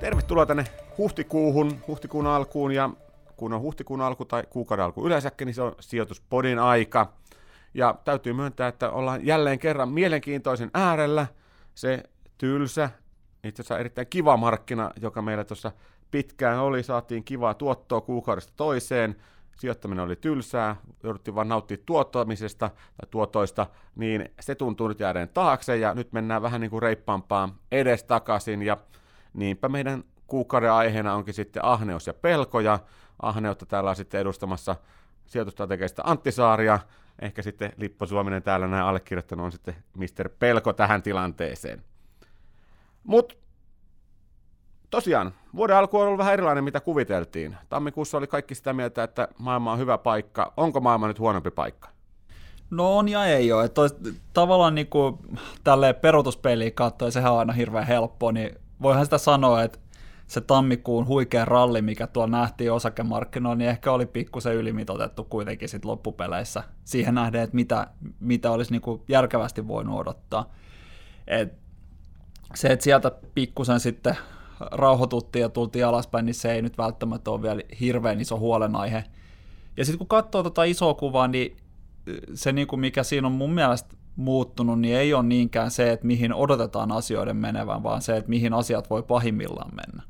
Tervetuloa tänne huhtikuuhun, huhtikuun alkuun ja kun on huhtikuun alku tai kuukauden alku yleensäkin, niin se on sijoituspodin aika. Ja täytyy myöntää, että ollaan jälleen kerran mielenkiintoisen äärellä. Se tylsä, itse asiassa erittäin kiva markkina, joka meillä tuossa pitkään oli, saatiin kivaa tuottoa kuukaudesta toiseen, sijoittaminen oli tylsää, jouduttiin vaan nauttia tuottamisesta tai tuotoista, niin se tuntuu nyt jäädeen taakse ja nyt mennään vähän niin kuin reippaampaan edestakaisin ja niinpä meidän kuukauden aiheena onkin sitten ahneus ja pelko ja ahneutta täällä on sitten edustamassa sijoitustrategeista Antti Saaria, ehkä sitten Lippo Suominen täällä näin allekirjoittanut on sitten Mr. Pelko tähän tilanteeseen. Mutta tosiaan, vuoden alku on ollut vähän erilainen, mitä kuviteltiin. Tammikuussa oli kaikki sitä mieltä, että maailma on hyvä paikka. Onko maailma nyt huonompi paikka? No on ja ei ole. Että tavallaan niin kuin tälleen peruutuspeliin katsoen, sehän on aina hirveän helppo, niin voihan sitä sanoa, että se tammikuun huikea ralli, mikä tuolla nähtiin osakemarkkinoilla, niin ehkä oli pikkusen ylimitotettu kuitenkin sit loppupeleissä siihen nähden, että mitä, mitä olisi kuin järkevästi voinut odottaa. Et se, että sieltä pikkusen sitten rauhoituttiin ja tultiin alaspäin, niin se ei nyt välttämättä ole vielä hirveän iso huolenaihe. Ja sitten kun katsoo tota isoa kuvaa, niin se niin kuin mikä siinä on mun mielestä muuttunut, niin ei ole niinkään se, että mihin odotetaan asioiden menevän, vaan se, että mihin asiat voi pahimmillaan mennä.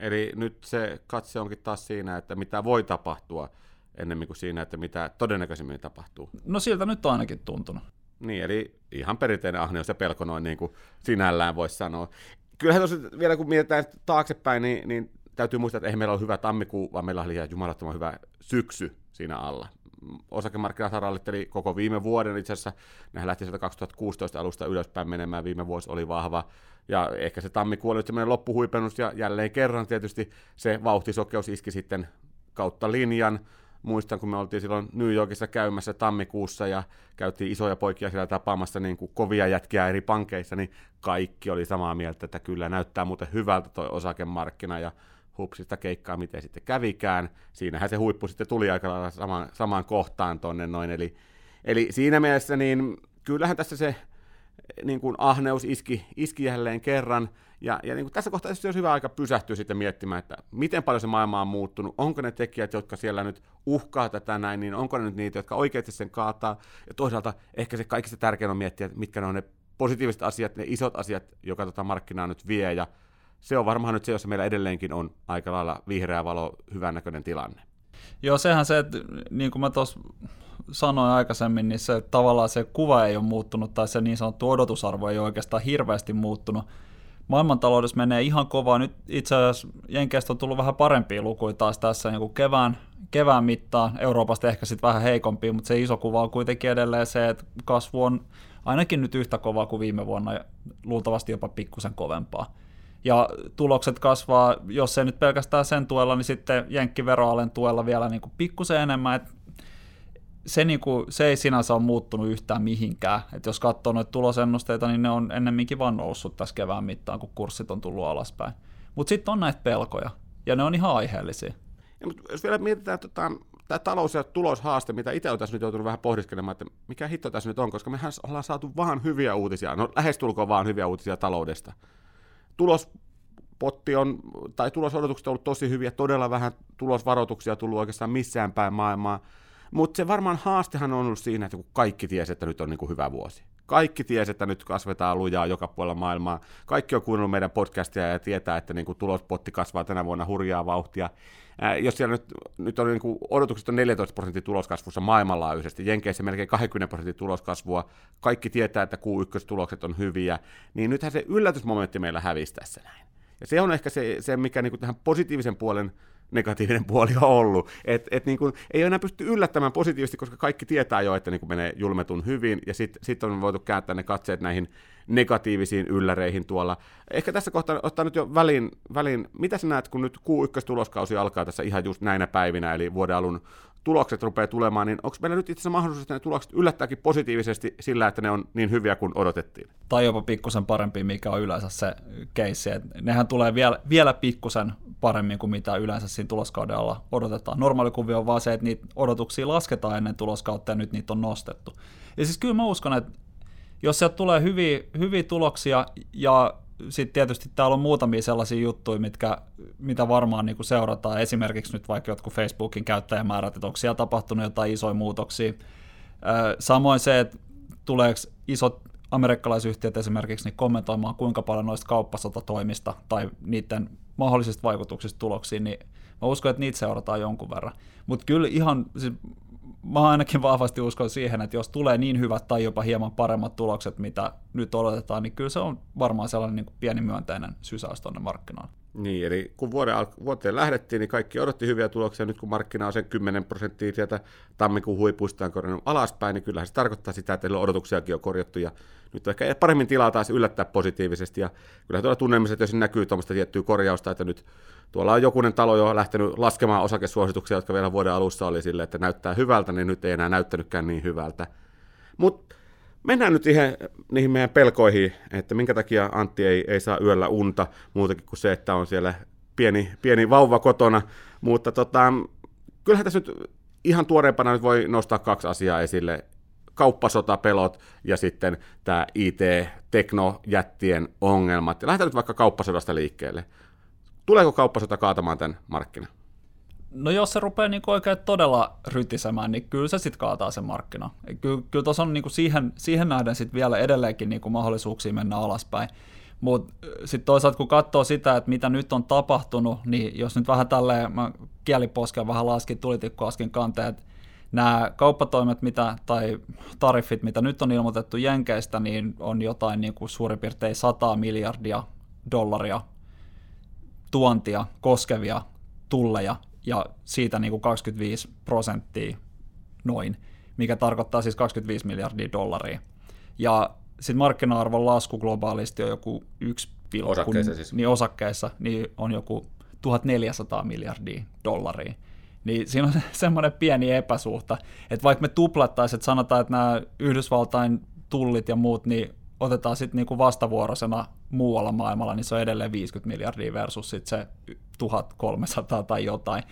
Eli nyt se katse onkin taas siinä, että mitä voi tapahtua ennemmin kuin siinä, että mitä todennäköisemmin tapahtuu. No siltä nyt on ainakin tuntunut. Niin, eli ihan perinteinen ahneus ja pelko noin niin kuin sinällään voisi sanoa. Kyllähän tosi, vielä kun mietitään taaksepäin, niin, niin täytyy muistaa, että eihän meillä ole hyvä tammikuu, vaan meillä oli ihan jumalattoman hyvä syksy siinä alla. Osakemarkkinat rallitteli koko viime vuoden, itse asiassa. Nehän lähti sieltä 2016 alusta ylöspäin menemään, viime vuosi oli vahva, ja ehkä se tammikuu oli semmoinen loppuhuipennus, ja jälleen kerran tietysti se vauhtisokeus iski sitten kautta linjan, muistan, kun me oltiin silloin New Yorkissa käymässä tammikuussa ja käytiin isoja poikia siellä tapaamassa niin kuin kovia jätkiä eri pankeissa, niin kaikki oli samaa mieltä, että kyllä näyttää muuten hyvältä toi osakemarkkina ja hupsista keikkaa, miten sitten kävikään. Siinähän se huippu sitten tuli aika lailla samaan, samaan kohtaan tonne noin, eli, eli siinä mielessä niin kyllähän tässä se niin kuin ahneus iski, iski jälleen kerran, ja, ja niin kuin tässä kohtaa olisi hyvä aika pysähtyä sitten miettimään, että miten paljon se maailma on muuttunut, onko ne tekijät, jotka siellä nyt uhkaa tätä näin, niin onko ne nyt niitä, jotka oikeasti sen kaataa, ja toisaalta ehkä se kaikista tärkein on miettiä, mitkä ne on ne positiiviset asiat, ne isot asiat, joka tota markkinaa nyt vie, ja se on varmaan nyt se, jossa meillä edelleenkin on aika lailla vihreä valo, hyvännäköinen tilanne. Joo, sehän se, että niin kuin mä tuossa sanoin aikaisemmin, niin se tavallaan se kuva ei ole muuttunut, tai se niin sanottu odotusarvo ei ole oikeastaan hirveästi muuttunut. Maailmantaloudessa menee ihan kovaa. Nyt itse asiassa Jenkeistä on tullut vähän parempia lukuja taas tässä niin kuin kevään, kevään mittaan. Euroopasta ehkä sitten vähän heikompi, mutta se iso kuva on kuitenkin edelleen se, että kasvu on ainakin nyt yhtä kovaa kuin viime vuonna ja luultavasti jopa pikkusen kovempaa. Ja tulokset kasvaa, jos ei nyt pelkästään sen tuella, niin sitten jenkkiveroalen tuella vielä niin pikkusen enemmän. Et se, niin kuin, se ei sinänsä ole muuttunut yhtään mihinkään. Et jos katsoo noita tulosennusteita, niin ne on ennemminkin vaan noussut tässä kevään mittaan, kun kurssit on tullut alaspäin. Mutta sitten on näitä pelkoja, ja ne on ihan aiheellisia. Ja, mutta jos vielä mietitään tota, tämä talous- ja tuloshaaste, mitä itse olen tässä nyt joutunut vähän pohdiskelemaan, että mikä hitto tässä nyt on, koska mehän ollaan saatu vaan hyviä uutisia, no lähestulkoon vaan hyviä uutisia taloudesta. Tulospotti on, tai tulosodotukset on ollut tosi hyviä, todella vähän tulosvaroituksia tullut oikeastaan missään päin maailmaa. Mutta se varmaan haastehan on ollut siinä, että kun kaikki tiesi, että nyt on niin kuin hyvä vuosi. Kaikki tiesi, että nyt kasvetaan lujaa joka puolella maailmaa. Kaikki on kuunnellut meidän podcastia ja tietää, että niin kuin tulospotti kasvaa tänä vuonna hurjaa vauhtia. Ää, jos siellä nyt, nyt on niin kuin, odotukset on 14 prosenttia tuloskasvussa maailmanlaajuisesti, Jenkeissä melkein 20 prosenttia tuloskasvua, kaikki tietää, että Q1-tulokset on hyviä, niin nythän se yllätysmomentti meillä hävisi tässä näin. Ja se on ehkä se, se mikä niin kuin tähän positiivisen puolen negatiivinen puoli on ollut. Et, et niin kuin, ei enää pysty yllättämään positiivisesti, koska kaikki tietää jo, että niin kuin menee julmetun hyvin, ja sitten sit on voitu kääntää ne katseet näihin negatiivisiin ylläreihin tuolla. Ehkä tässä kohtaa ottaa nyt jo väliin, väliin mitä sä näet, kun nyt Q1-tuloskausi alkaa tässä ihan just näinä päivinä, eli vuoden alun tulokset rupeaa tulemaan, niin onko meillä nyt itse asiassa mahdollisuus, että ne tulokset yllättääkin positiivisesti sillä, että ne on niin hyviä kuin odotettiin? Tai jopa pikkusen parempi, mikä on yleensä se keissi. nehän tulee vielä, vielä pikkusen paremmin kuin mitä yleensä siinä tuloskaudella odotetaan. Normaali kuvio on vaan se, että niitä odotuksia lasketaan ennen tuloskautta ja nyt niitä on nostettu. Ja siis kyllä mä uskon, että jos sieltä tulee hyviä, hyviä tuloksia ja sitten tietysti täällä on muutamia sellaisia juttuja, mitkä, mitä varmaan niin kuin seurataan, esimerkiksi nyt vaikka jotkut Facebookin käyttäjämäärät, että onko siellä tapahtunut jotain isoja muutoksia. Samoin se, että tuleeko isot amerikkalaisyhtiöt esimerkiksi niin kommentoimaan, kuinka paljon noista kauppasotatoimista tai niiden mahdollisista vaikutuksista tuloksiin, niin mä uskon, että niitä seurataan jonkun verran. Mutta kyllä ihan, siis mä ainakin vahvasti uskon siihen, että jos tulee niin hyvät tai jopa hieman paremmat tulokset, mitä nyt odotetaan, niin kyllä se on varmaan sellainen niin kuin pieni myönteinen sysäys tuonne markkinoille. Niin, eli kun vuoden, vuoteen lähdettiin, niin kaikki odotti hyviä tuloksia. Nyt kun markkina on sen 10 prosenttia sieltä tammikuun huipuista on korjannut alaspäin, niin kyllähän se tarkoittaa sitä, että odotuksiakin on korjattu. Ja nyt ehkä paremmin tilaa taas yllättää positiivisesti. Ja kyllä tuolla tunnelmiset, jos näkyy tuommoista tiettyä korjausta, että nyt tuolla on jokunen talo jo lähtenyt laskemaan osakesuosituksia, jotka vielä vuoden alussa oli sille, että näyttää hyvältä, niin nyt ei enää näyttänytkään niin hyvältä. Mutta mennään nyt ihan niihin meidän pelkoihin, että minkä takia Antti ei, ei saa yöllä unta, muutakin kuin se, että on siellä pieni, pieni vauva kotona, mutta tota, kyllähän tässä nyt ihan tuoreempana nyt voi nostaa kaksi asiaa esille, kauppasotapelot ja sitten tämä IT-teknojättien ongelmat. Lähdetään nyt vaikka kauppasodasta liikkeelle. Tuleeko kauppasota kaatamaan tämän markkinan? No jos se rupeaa niin oikein todella rytisemään, niin kyllä se sitten kaataa sen markkina. Kyllä, kyllä tuossa on niin siihen, siihen nähden sit vielä edelleenkin niin mahdollisuuksia mennä alaspäin. Mutta sitten toisaalta kun katsoo sitä, että mitä nyt on tapahtunut, niin jos nyt vähän tälleen, mä kieliposkeen vähän laskin, tulitikku askin kanteen, että nämä kauppatoimet mitä, tai tariffit, mitä nyt on ilmoitettu Jenkeistä, niin on jotain niin kuin suurin piirtein 100 miljardia dollaria tuontia koskevia tulleja, ja siitä niin kuin 25 prosenttia noin, mikä tarkoittaa siis 25 miljardia dollaria. Ja sitten markkina-arvon lasku globaalisti on joku 1, osakkeissa, siis. niin osakkeissa niin on joku 1400 miljardia dollaria. Niin siinä on semmoinen pieni epäsuhta, että vaikka me tuplattaisiin, että sanotaan, että nämä Yhdysvaltain tullit ja muut, niin otetaan sitten niinku vastavuoroisena muualla maailmalla, niin se on edelleen 50 miljardia versus sit se 1300 tai jotain.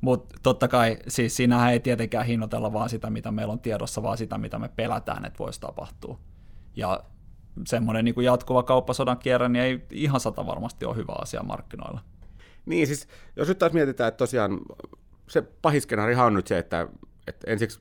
Mutta totta kai, siis siinähän ei tietenkään hinnoitella vaan sitä, mitä meillä on tiedossa, vaan sitä, mitä me pelätään, että voisi tapahtua. Ja semmoinen niin jatkuva kauppasodan kierre, niin ei ihan sata varmasti ole hyvä asia markkinoilla. Niin siis, jos nyt taas mietitään, että tosiaan se pahiskenaarihan on nyt se, että, että ensiksi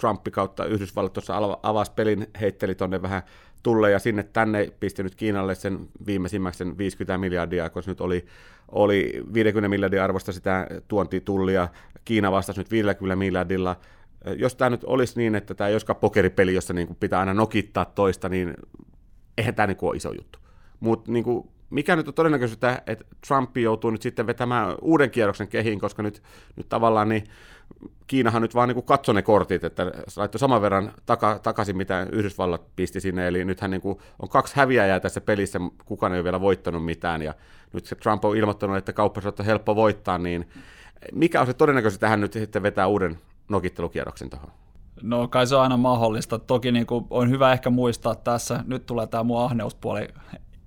Trumpi kautta Yhdysvallat tuossa avasi pelin, heitteli tuonne vähän tulle ja sinne tänne pisti nyt Kiinalle sen viimeisimmäksi sen 50 miljardia, koska nyt oli, oli 50 miljardia arvosta sitä tuontitullia, Kiina vastasi nyt 50 miljardilla, jos tämä nyt olisi niin, että tämä ei olisikaan pokeripeli, jossa niin pitää aina nokittaa toista, niin eihän tämä niin ole iso juttu. Mutta niin mikä nyt on todennäköistä, että Trump joutuu nyt sitten vetämään uuden kierroksen kehiin, koska nyt, nyt tavallaan niin Kiinahan nyt vaan niin katsoi ne kortit, että laittoi saman verran taka, takaisin, mitä Yhdysvallat pisti sinne, eli nythän niin on kaksi häviäjää tässä pelissä, kukaan ei ole vielä voittanut mitään, ja nyt se Trump on ilmoittanut, että kauppasota on helppo voittaa, niin mikä on se todennäköisesti tähän nyt sitten vetää uuden nokittelukierroksen tuohon? No kai se on aina mahdollista. Toki niin kuin on hyvä ehkä muistaa tässä, nyt tulee tämä mun ahneuspuoli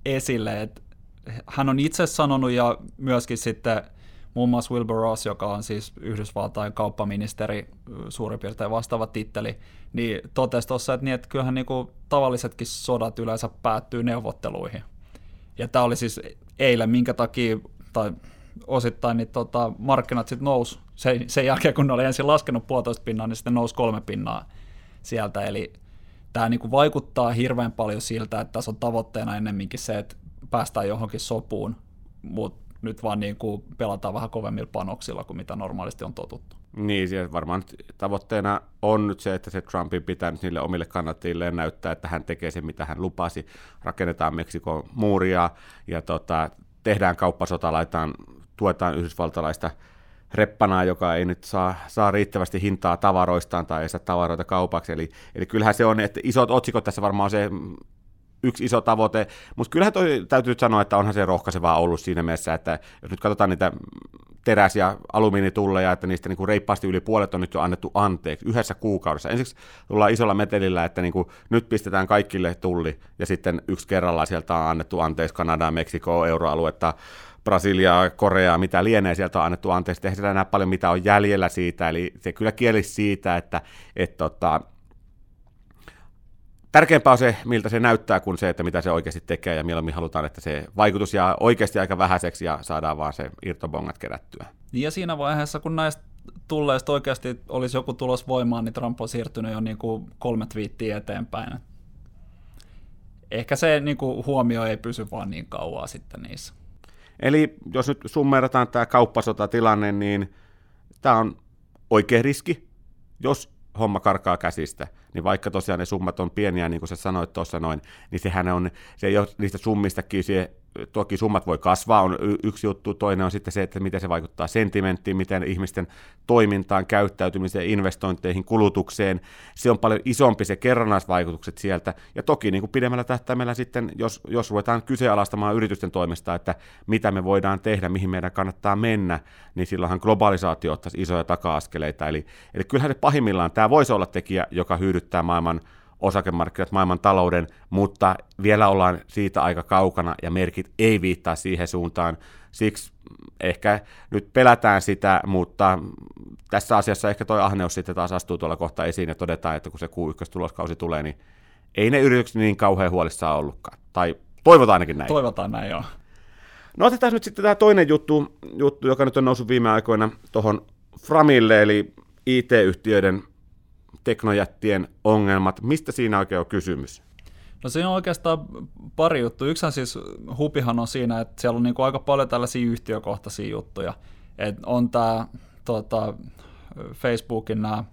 esille, että hän on itse sanonut ja myöskin sitten muun muassa Wilbur Ross, joka on siis Yhdysvaltain kauppaministeri, suurin piirtein vastaava titteli, niin totesi tuossa, että, niin, että kyllähän niin kuin tavallisetkin sodat yleensä päättyy neuvotteluihin. Ja tämä oli siis eilen, minkä takia, tai osittain, niin tota, markkinat sitten nousi sen, sen jälkeen, kun ne oli ensin laskenut puolitoista pinnaa, niin sitten nousi kolme pinnaa sieltä, eli tämä niin vaikuttaa hirveän paljon siltä, että tässä on tavoitteena ennemminkin se, että päästään johonkin sopuun, mutta nyt vaan niin kuin pelataan vähän kovemmilla panoksilla kuin mitä normaalisti on totuttu. Niin, siis varmaan nyt tavoitteena on nyt se, että se Trumpin pitää nyt niille omille kannattajille näyttää, että hän tekee sen, mitä hän lupasi. Rakennetaan Meksikon muuria ja tota, tehdään kauppasota, laitetaan, tuetaan yhdysvaltalaista reppanaa, joka ei nyt saa, saa riittävästi hintaa tavaroistaan tai ei saa tavaroita kaupaksi. Eli, eli kyllähän se on, että isot otsikot tässä varmaan on se yksi iso tavoite, mutta kyllähän toi, täytyy sanoa, että onhan se rohkaisevaa ollut siinä mielessä, että jos nyt katsotaan niitä teräs- ja alumiinitulleja, että niistä niin kuin reippaasti yli puolet on nyt jo annettu anteeksi yhdessä kuukaudessa. Ensiksi tullaan isolla metelillä, että niin kuin nyt pistetään kaikille tulli, ja sitten yksi kerrallaan sieltä on annettu anteeksi Kanadaa, Meksikoa, euroaluetta, Brasiliaa, Koreaa, mitä lienee sieltä on annettu anteeksi, tehdään enää paljon, mitä on jäljellä siitä, eli se kyllä kieli siitä, että et, tota, tärkeämpää on se, miltä se näyttää, kuin se, että mitä se oikeasti tekee, ja mieluummin halutaan, että se vaikutus jää oikeasti aika vähäiseksi, ja saadaan vaan se irtobongat kerättyä. Ja siinä vaiheessa, kun näistä tulleista oikeasti olisi joku tulos voimaan, niin Trump on siirtynyt jo niin kuin kolme twiittiä eteenpäin. Ehkä se niin kuin huomio ei pysy vaan niin kauan sitten niissä. Eli jos nyt summerataan tämä kauppasotatilanne, niin tämä on oikea riski, jos homma karkaa käsistä, niin vaikka tosiaan ne summat on pieniä, niin kuin sä sanoit tuossa noin, niin sehän on, se ei ole niistä summistakin se toki summat voi kasvaa, on yksi juttu. Toinen on sitten se, että miten se vaikuttaa sentimenttiin, miten ihmisten toimintaan, käyttäytymiseen, investointeihin, kulutukseen. Se on paljon isompi se kerrannaisvaikutukset sieltä. Ja toki niin kuin pidemmällä tähtäimellä sitten, jos, jos ruvetaan kyseenalaistamaan yritysten toimesta, että mitä me voidaan tehdä, mihin meidän kannattaa mennä, niin silloinhan globalisaatio ottaisi isoja taka-askeleita. Eli, eli kyllähän se pahimmillaan tämä voisi olla tekijä, joka hyödyttää maailman osakemarkkinat, maailman talouden, mutta vielä ollaan siitä aika kaukana ja merkit ei viittaa siihen suuntaan. Siksi ehkä nyt pelätään sitä, mutta tässä asiassa ehkä toi ahneus sitten taas astuu tuolla kohta esiin ja todetaan, että kun se Q1-tuloskausi tulee, niin ei ne yritykset niin kauhean huolissaan ollutkaan. Tai toivotaan ainakin näin. Toivotaan näin, joo. No otetaan nyt sitten tämä toinen juttu, juttu joka nyt on noussut viime aikoina tuohon Framille, eli IT-yhtiöiden teknojättien ongelmat. Mistä siinä oikein on kysymys? No siinä on oikeastaan pari juttua. Yksihän siis hupihan on siinä, että siellä on niinku aika paljon tällaisia yhtiökohtaisia juttuja. Et on tämä tota, Facebookin nämä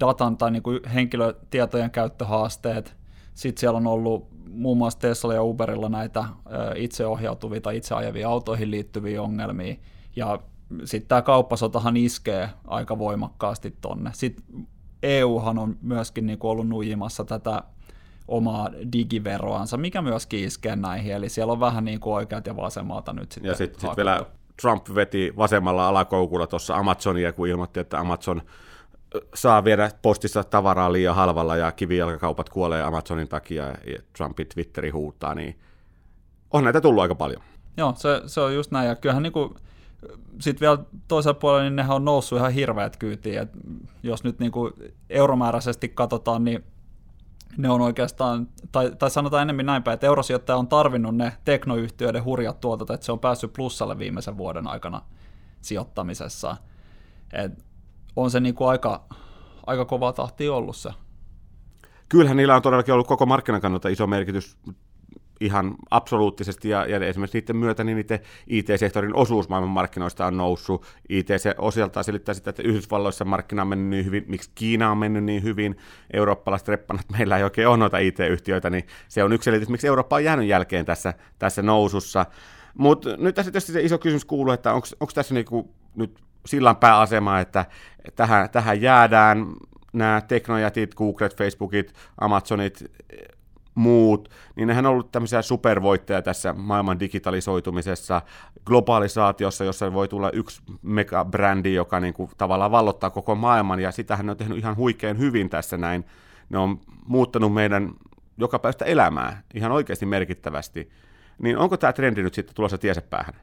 datan tai niinku henkilötietojen käyttöhaasteet. Sitten siellä on ollut muun muassa Tesla ja Uberilla näitä itseohjautuvia tai itseajavia autoihin liittyviä ongelmia. Ja sitten tämä kauppasotahan iskee aika voimakkaasti tonne. Sitten EUhan on myöskin niin kuin ollut nuijimassa tätä omaa digiveroansa, mikä myöskin iskee näihin, eli siellä on vähän niin kuin oikeat ja vasemmalta nyt sitten Ja sitten sit vielä Trump veti vasemmalla alakoukulla tuossa Amazonia, kun ilmoitti, että Amazon saa viedä postissa tavaraa liian halvalla ja kivijalkakaupat kuolee Amazonin takia ja Trumpin Twitteri huutaa, niin on näitä tullut aika paljon. Joo, se, se on just näin, ja kyllähän niin kuin sitten vielä toisella puolella, niin nehän on noussut ihan hirveät kyytiin, Et jos nyt niin kuin euromääräisesti katsotaan, niin ne on oikeastaan, tai, tai sanotaan enemmän näin päin, että eurosijoittaja on tarvinnut ne teknoyhtiöiden hurjat tuotot, että se on päässyt plussalle viimeisen vuoden aikana sijoittamisessa. Et on se niin kuin aika, aika kova tahti ollut se. Kyllähän niillä on todellakin ollut koko markkinan kannalta iso merkitys ihan absoluuttisesti, ja, ja esimerkiksi niiden myötä niin niiden IT-sektorin osuus maailman markkinoista on noussut. IT se osiltaan selittää sitä, että Yhdysvalloissa markkina on mennyt niin hyvin, miksi Kiina on mennyt niin hyvin, eurooppalaiset reppanat, meillä ei oikein ole noita IT-yhtiöitä, niin se on yksi selitys, miksi Eurooppa on jäänyt jälkeen tässä, tässä nousussa. Mutta nyt tässä tietysti se iso kysymys kuuluu, että onko tässä niinku nyt sillan pääasema, että tähän, tähän jäädään nämä teknojätit, Googlet, Facebookit, Amazonit, muut, niin nehän on ollut tämmöisiä supervoitteja tässä maailman digitalisoitumisessa, globalisaatiossa, jossa voi tulla yksi megabrändi, joka niin kuin tavallaan vallottaa koko maailman, ja sitähän ne on tehnyt ihan huikean hyvin tässä näin. Ne on muuttanut meidän joka päivästä elämää ihan oikeasti merkittävästi. Niin onko tämä trendi nyt sitten tulossa tiesä päähän?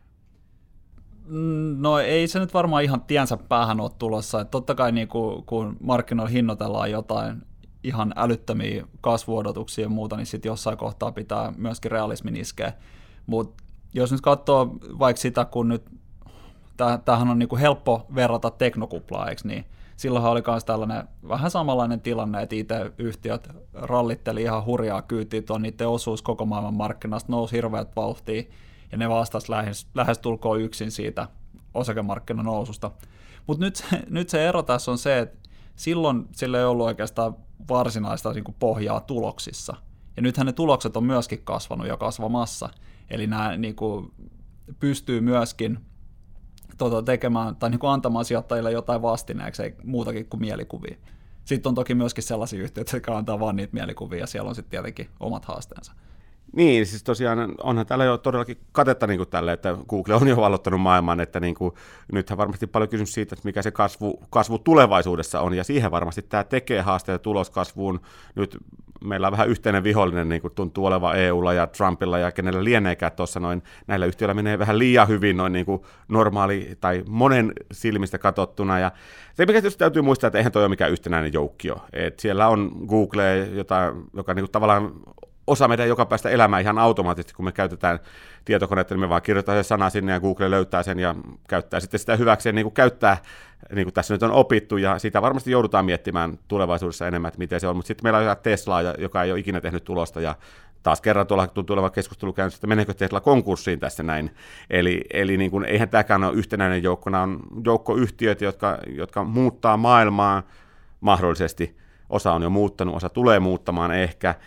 No ei se nyt varmaan ihan tiensä päähän ole tulossa. Että totta kai niin kun, kun markkinoilla hinnoitellaan jotain ihan älyttömiä kasvuodotuksia ja muuta, niin sitten jossain kohtaa pitää myöskin realismin iskeä. Mutta jos nyt katsoo vaikka sitä, kun nyt, tämähän on niinku helppo verrata teknokuplaa, eikö niin? Silloinhan oli myös tällainen vähän samanlainen tilanne, että IT-yhtiöt rallitteli ihan hurjaa kyytiä, tuon niiden osuus koko maailman markkinasta nousi hirveät vauhtia, ja ne vastasi lähes, lähes tulkoon yksin siitä osakemarkkinan noususta. Mutta nyt, nyt se ero tässä on se, että silloin sillä ei ollut oikeastaan varsinaista niin kuin pohjaa tuloksissa. Ja nythän ne tulokset on myöskin kasvanut ja kasvamassa. Eli nämä niin kuin, pystyy myöskin tota, tekemään tai niin kuin antamaan sijoittajille jotain vastineeksi, muutakin kuin mielikuvia. Sitten on toki myöskin sellaisia yhtiöitä, jotka antaa vain niitä mielikuvia, ja siellä on sitten tietenkin omat haasteensa. Niin, siis tosiaan onhan täällä jo todellakin katetta niin tälle, että Google on jo valottanut maailman, että niin kuin, nythän varmasti paljon kysymys siitä, että mikä se kasvu, kasvu tulevaisuudessa on, ja siihen varmasti tämä tekee haasteita tuloskasvuun. Nyt meillä on vähän yhteinen vihollinen, niin kuin tuntuu olevan EUlla ja Trumpilla ja kenellä lieneekään tuossa noin, näillä yhtiöillä menee vähän liian hyvin noin niin kuin normaali tai monen silmistä katsottuna, ja se mikä tietysti täytyy muistaa, että eihän toi ole mikään yhtenäinen joukkio, että siellä on Google, jota, joka niin kuin tavallaan osa meidän joka päästä elämää ihan automaattisesti, kun me käytetään tietokonetta, niin me vaan kirjoitetaan se sana sinne ja Google löytää sen ja käyttää sitten sitä hyväkseen niin kuin käyttää, niin kuin tässä nyt on opittu, ja sitä varmasti joudutaan miettimään tulevaisuudessa enemmän, että miten se on, mutta sitten meillä on Tesla, joka ei ole ikinä tehnyt tulosta, ja taas kerran tuolla tuntuu olevan keskustelu käynnissä, että meneekö Tesla konkurssiin tässä näin. Eli, eli niin kuin, eihän tämäkään ole yhtenäinen joukko, nämä on joukko yhtiöitä, jotka, jotka muuttaa maailmaa mahdollisesti. Osa on jo muuttanut, osa tulee muuttamaan ehkä, Eh,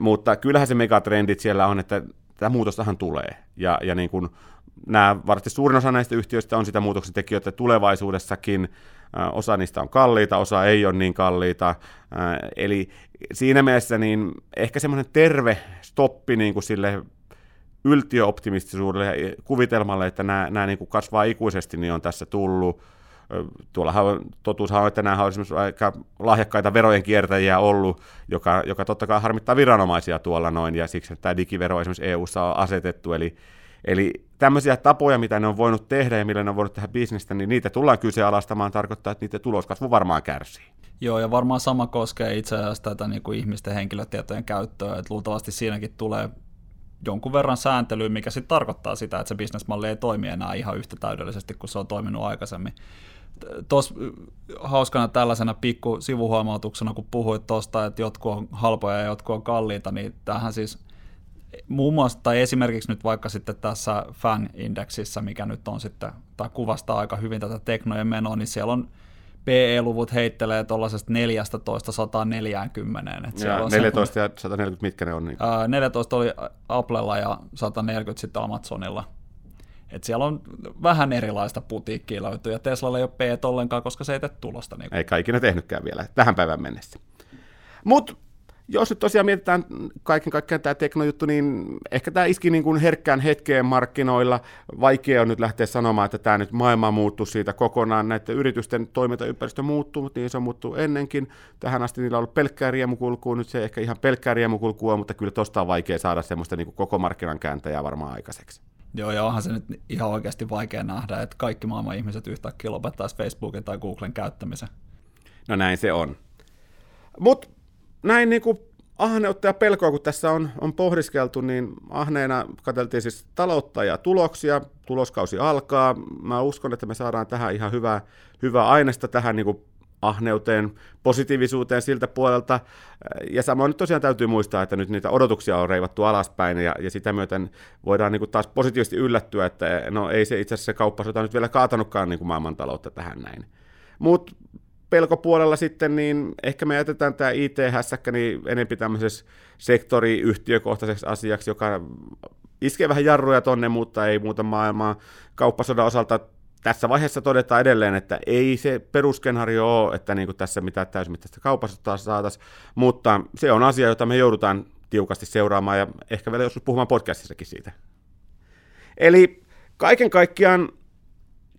mutta kyllähän se megatrendit siellä on, että tämä muutostahan tulee. Ja, ja niin kuin nämä, varmasti suurin osa näistä yhtiöistä on sitä muutoksen tekijöitä tulevaisuudessakin. Osa niistä on kalliita, osa ei ole niin kalliita. Eli siinä mielessä niin ehkä semmoinen terve stoppi niin kuin sille yltiöoptimistisuudelle ja kuvitelmalle, että nämä, nämä niin kuin kasvaa ikuisesti, niin on tässä tullut tuollahan totuushan on, että nämä on esimerkiksi aika lahjakkaita verojen kiertäjiä ollut, joka, joka totta kai harmittaa viranomaisia tuolla noin, ja siksi tämä digivero esimerkiksi EU-ssa on asetettu, eli, eli tämmöisiä tapoja, mitä ne on voinut tehdä ja millä ne on voinut tehdä bisnestä, niin niitä tullaan kyseenalaistamaan, tarkoittaa, että niiden tuloskasvu varmaan kärsii. Joo, ja varmaan sama koskee itse asiassa tätä niin kuin ihmisten henkilötietojen käyttöä, että luultavasti siinäkin tulee jonkun verran sääntelyä, mikä sitten tarkoittaa sitä, että se bisnesmalli ei toimi enää ihan yhtä täydellisesti kuin se on toiminut aikaisemmin tuossa hauskana tällaisena pikku sivuhuomautuksena, kun puhuit tuosta, että jotkut on halpoja ja jotkut on kalliita, niin tähän siis muun muassa, tai esimerkiksi nyt vaikka sitten tässä fan-indeksissä, mikä nyt on sitten, tai kuvastaa aika hyvin tätä teknojen menoa, niin siellä on PE-luvut heittelee tuollaisesta 14 140. ja 14 ja 140, mitkä ne on? Niin? Ää, 14 oli Applella ja 140 sitten Amazonilla. Et siellä on vähän erilaista putiikkia löytyy, ja Teslalla ei ole P ollenkaan, koska se ei tee tulosta. Niin kuin. Eikä tehnytkään vielä, tähän päivään mennessä. Mutta jos nyt tosiaan mietitään kaiken kaikkiaan tämä teknojuttu, niin ehkä tämä iski niin kuin herkkään hetkeen markkinoilla. Vaikea on nyt lähteä sanomaan, että tämä nyt maailma muuttuu siitä kokonaan. Näiden yritysten toimintaympäristö muuttuu, mutta niin se on muuttuu ennenkin. Tähän asti niillä on ollut pelkkää riemukulkua, nyt se ehkä ihan pelkkää riemukulkua, mutta kyllä tuosta on vaikea saada semmoista niin kuin koko markkinan kääntäjää varmaan aikaiseksi. Joo, ja onhan se nyt ihan oikeasti vaikea nähdä, että kaikki maailman ihmiset yhtäkkiä lopettaisi Facebookin tai Googlen käyttämisen. No näin se on. Mutta näin niin kuin ahneutta ja pelkoa, kun tässä on, on pohdiskeltu, niin ahneena katseltiin siis taloutta ja tuloksia. Tuloskausi alkaa. Mä uskon, että me saadaan tähän ihan hyvää, hyvää aineesta tähän niin kuin ahneuteen, positiivisuuteen siltä puolelta. Ja samoin nyt tosiaan täytyy muistaa, että nyt niitä odotuksia on reivattu alaspäin ja, ja sitä myöten voidaan niin kuin taas positiivisesti yllättyä, että no ei se itse asiassa se kauppasota nyt vielä kaatanutkaan niin kuin maailmantaloutta tähän näin. Mutta pelkopuolella sitten, niin ehkä me jätetään tämä IT-hässäkkä niin enempi tämmöisessä sektoriyhtiökohtaiseksi asiaksi, joka iskee vähän jarruja tonne, mutta ei muuta maailmaa. Kauppasodan osalta tässä vaiheessa todetaan edelleen, että ei se peruskenhario ole, että niin kuin tässä mitään täysimittaista kaupasta saataisiin, mutta se on asia, jota me joudutaan tiukasti seuraamaan ja ehkä vielä joskus puhumaan podcastissakin siitä. Eli kaiken kaikkiaan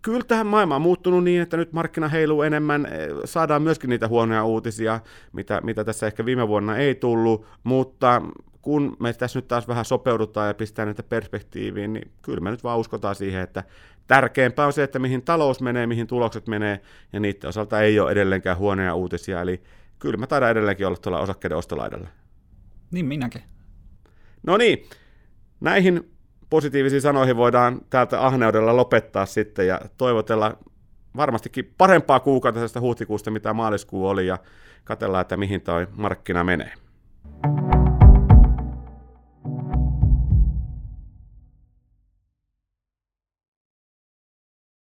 kyllä tähän maailma on muuttunut niin, että nyt markkina heiluu enemmän, saadaan myöskin niitä huonoja uutisia, mitä, mitä tässä ehkä viime vuonna ei tullut, mutta kun me tässä nyt taas vähän sopeudutaan ja pistää näitä perspektiiviin, niin kyllä me nyt vaan uskotaan siihen, että tärkeämpää on se, että mihin talous menee, mihin tulokset menee, ja niiden osalta ei ole edelleenkään huonoja uutisia, eli kyllä mä taidan edelleenkin olla tuolla osakkeiden ostolaidalla. Niin minäkin. No niin, näihin positiivisiin sanoihin voidaan täältä ahneudella lopettaa sitten ja toivotella varmastikin parempaa kuukautta tästä huhtikuusta, mitä maaliskuu oli, ja katsellaan, että mihin toi markkina menee.